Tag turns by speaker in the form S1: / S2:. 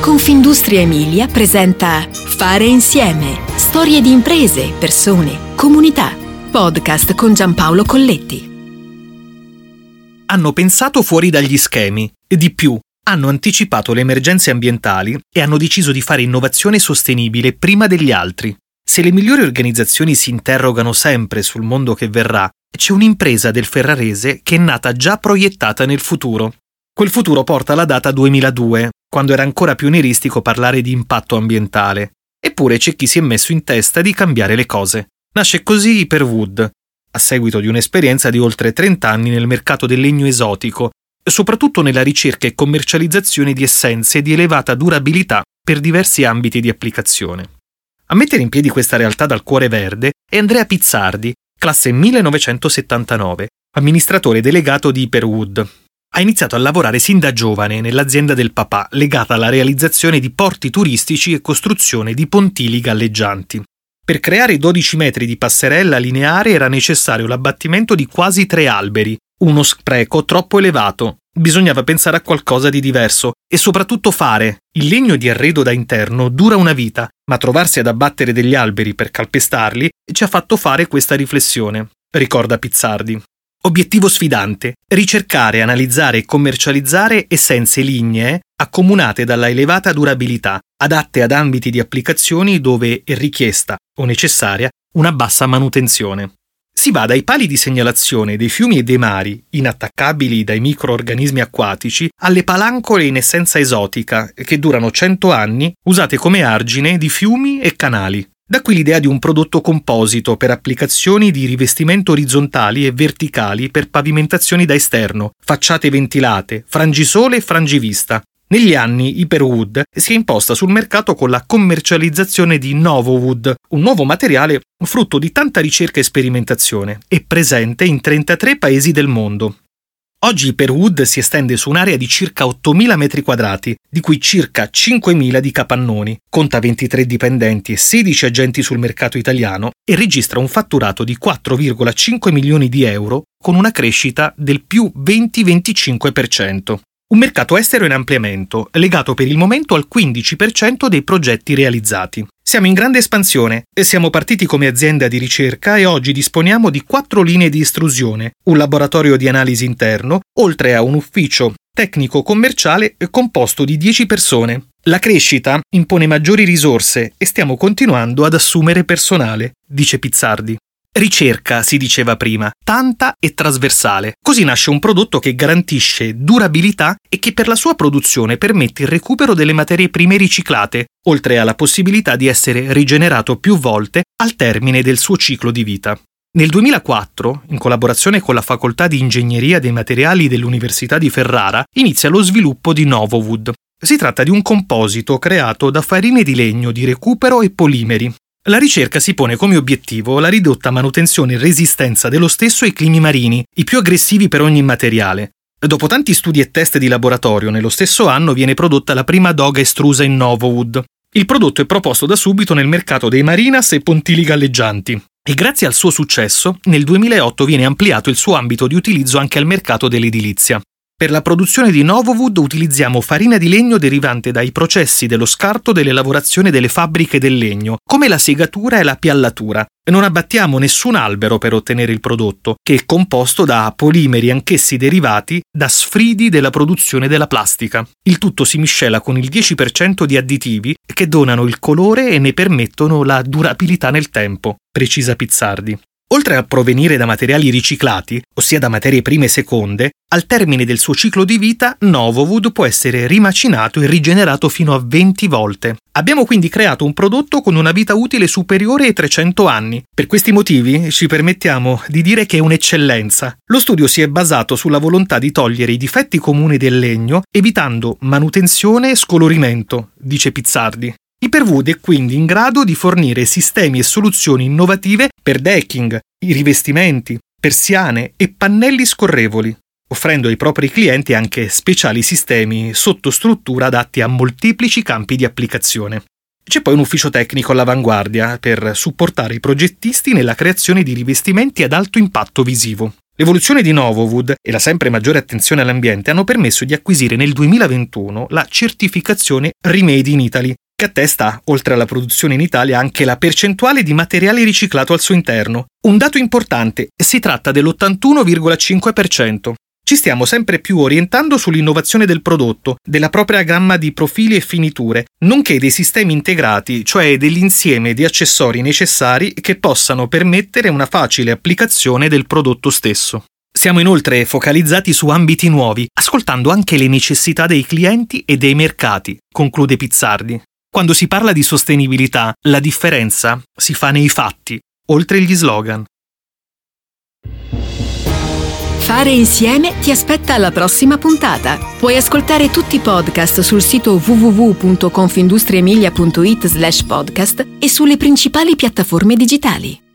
S1: Confindustria Emilia presenta Fare insieme. Storie di imprese, persone, comunità. Podcast con Giampaolo Colletti.
S2: Hanno pensato fuori dagli schemi e di più, hanno anticipato le emergenze ambientali e hanno deciso di fare innovazione sostenibile prima degli altri. Se le migliori organizzazioni si interrogano sempre sul mondo che verrà, c'è un'impresa del Ferrarese che è nata già proiettata nel futuro. Quel futuro porta la data 2002, quando era ancora pionieristico parlare di impatto ambientale. Eppure c'è chi si è messo in testa di cambiare le cose. Nasce così Hyperwood, a seguito di un'esperienza di oltre 30 anni nel mercato del legno esotico, soprattutto nella ricerca e commercializzazione di essenze di elevata durabilità per diversi ambiti di applicazione. A mettere in piedi questa realtà dal cuore verde è Andrea Pizzardi, classe 1979, amministratore delegato di Hyperwood, ha iniziato a lavorare sin da giovane nell'azienda del papà legata alla realizzazione di porti turistici e costruzione di pontili galleggianti. Per creare 12 metri di passerella lineare era necessario l'abbattimento di quasi tre alberi, uno spreco troppo elevato. Bisognava pensare a qualcosa di diverso e soprattutto fare. Il legno di arredo da interno dura una vita, ma trovarsi ad abbattere degli alberi per calpestarli ci ha fatto fare questa riflessione, ricorda Pizzardi. Obiettivo sfidante: ricercare, analizzare e commercializzare essenze lignee accomunate dalla elevata durabilità, adatte ad ambiti di applicazioni dove è richiesta o necessaria una bassa manutenzione. Si va dai pali di segnalazione dei fiumi e dei mari, inattaccabili dai microorganismi acquatici, alle palancole in essenza esotica, che durano 100 anni, usate come argine di fiumi e canali. Da qui l'idea di un prodotto composito per applicazioni di rivestimento orizzontali e verticali per pavimentazioni da esterno, facciate ventilate, frangisole e frangivista. Negli anni Hyperwood si è imposta sul mercato con la commercializzazione di Novowood, un nuovo materiale frutto di tanta ricerca e sperimentazione, e presente in 33 paesi del mondo. Oggi Hyperwood si estende su un'area di circa 8.000 m2, di cui circa 5.000 di capannoni, conta 23 dipendenti e 16 agenti sul mercato italiano e registra un fatturato di 4,5 milioni di euro con una crescita del più 20-25%. Un mercato estero in ampliamento, legato per il momento al 15% dei progetti realizzati. Siamo in grande espansione e siamo partiti come azienda di ricerca e oggi disponiamo di quattro linee di estrusione, un laboratorio di analisi interno, oltre a un ufficio tecnico-commerciale composto di 10 persone. La crescita impone maggiori risorse e stiamo continuando ad assumere personale, dice Pizzardi. Ricerca, si diceva prima, tanta e trasversale. Così nasce un prodotto che garantisce durabilità e che per la sua produzione permette il recupero delle materie prime riciclate, oltre alla possibilità di essere rigenerato più volte al termine del suo ciclo di vita. Nel 2004, in collaborazione con la Facoltà di Ingegneria dei Materiali dell'Università di Ferrara, inizia lo sviluppo di Novowood. Si tratta di un composito creato da farine di legno di recupero e polimeri, la ricerca si pone come obiettivo la ridotta manutenzione e resistenza dello stesso ai climi marini, i più aggressivi per ogni materiale. Dopo tanti studi e test di laboratorio, nello stesso anno viene prodotta la prima doga estrusa in Novowood. Il prodotto è proposto da subito nel mercato dei marinas e pontili galleggianti. E grazie al suo successo, nel 2008 viene ampliato il suo ambito di utilizzo anche al mercato dell'edilizia. Per la produzione di Novowood utilizziamo farina di legno derivante dai processi dello scarto delle lavorazioni delle fabbriche del legno, come la segatura e la piallatura. Non abbattiamo nessun albero per ottenere il prodotto, che è composto da polimeri anch'essi derivati da sfridi della produzione della plastica. Il tutto si miscela con il 10% di additivi che donano il colore e ne permettono la durabilità nel tempo, precisa Pizzardi. Oltre a provenire da materiali riciclati, ossia da materie prime seconde, al termine del suo ciclo di vita Novowood può essere rimacinato e rigenerato fino a 20 volte. Abbiamo quindi creato un prodotto con una vita utile superiore ai 300 anni. Per questi motivi ci permettiamo di dire che è un'eccellenza. Lo studio si è basato sulla volontà di togliere i difetti comuni del legno, evitando manutenzione e scolorimento, dice Pizzardi. Hyperwood è quindi in grado di fornire sistemi e soluzioni innovative per decking, i rivestimenti, persiane e pannelli scorrevoli, offrendo ai propri clienti anche speciali sistemi sottostruttura adatti a molteplici campi di applicazione. C'è poi un ufficio tecnico all'avanguardia per supportare i progettisti nella creazione di rivestimenti ad alto impatto visivo. L'evoluzione di Novowood e la sempre maggiore attenzione all'ambiente hanno permesso di acquisire nel 2021 la certificazione Remade in Italy, che attesta, oltre alla produzione in Italia, anche la percentuale di materiale riciclato al suo interno. Un dato importante, si tratta dell'81,5%. Ci stiamo sempre più orientando sull'innovazione del prodotto, della propria gamma di profili e finiture, nonché dei sistemi integrati, cioè dell'insieme di accessori necessari che possano permettere una facile applicazione del prodotto stesso. Siamo inoltre focalizzati su ambiti nuovi, ascoltando anche le necessità dei clienti e dei mercati, conclude Pizzardi. Quando si parla di sostenibilità, la differenza si fa nei fatti, oltre gli slogan.
S1: Fare insieme ti aspetta alla prossima puntata. Puoi ascoltare tutti i podcast sul sito www.confindustriemilia.it slash podcast e sulle principali piattaforme digitali.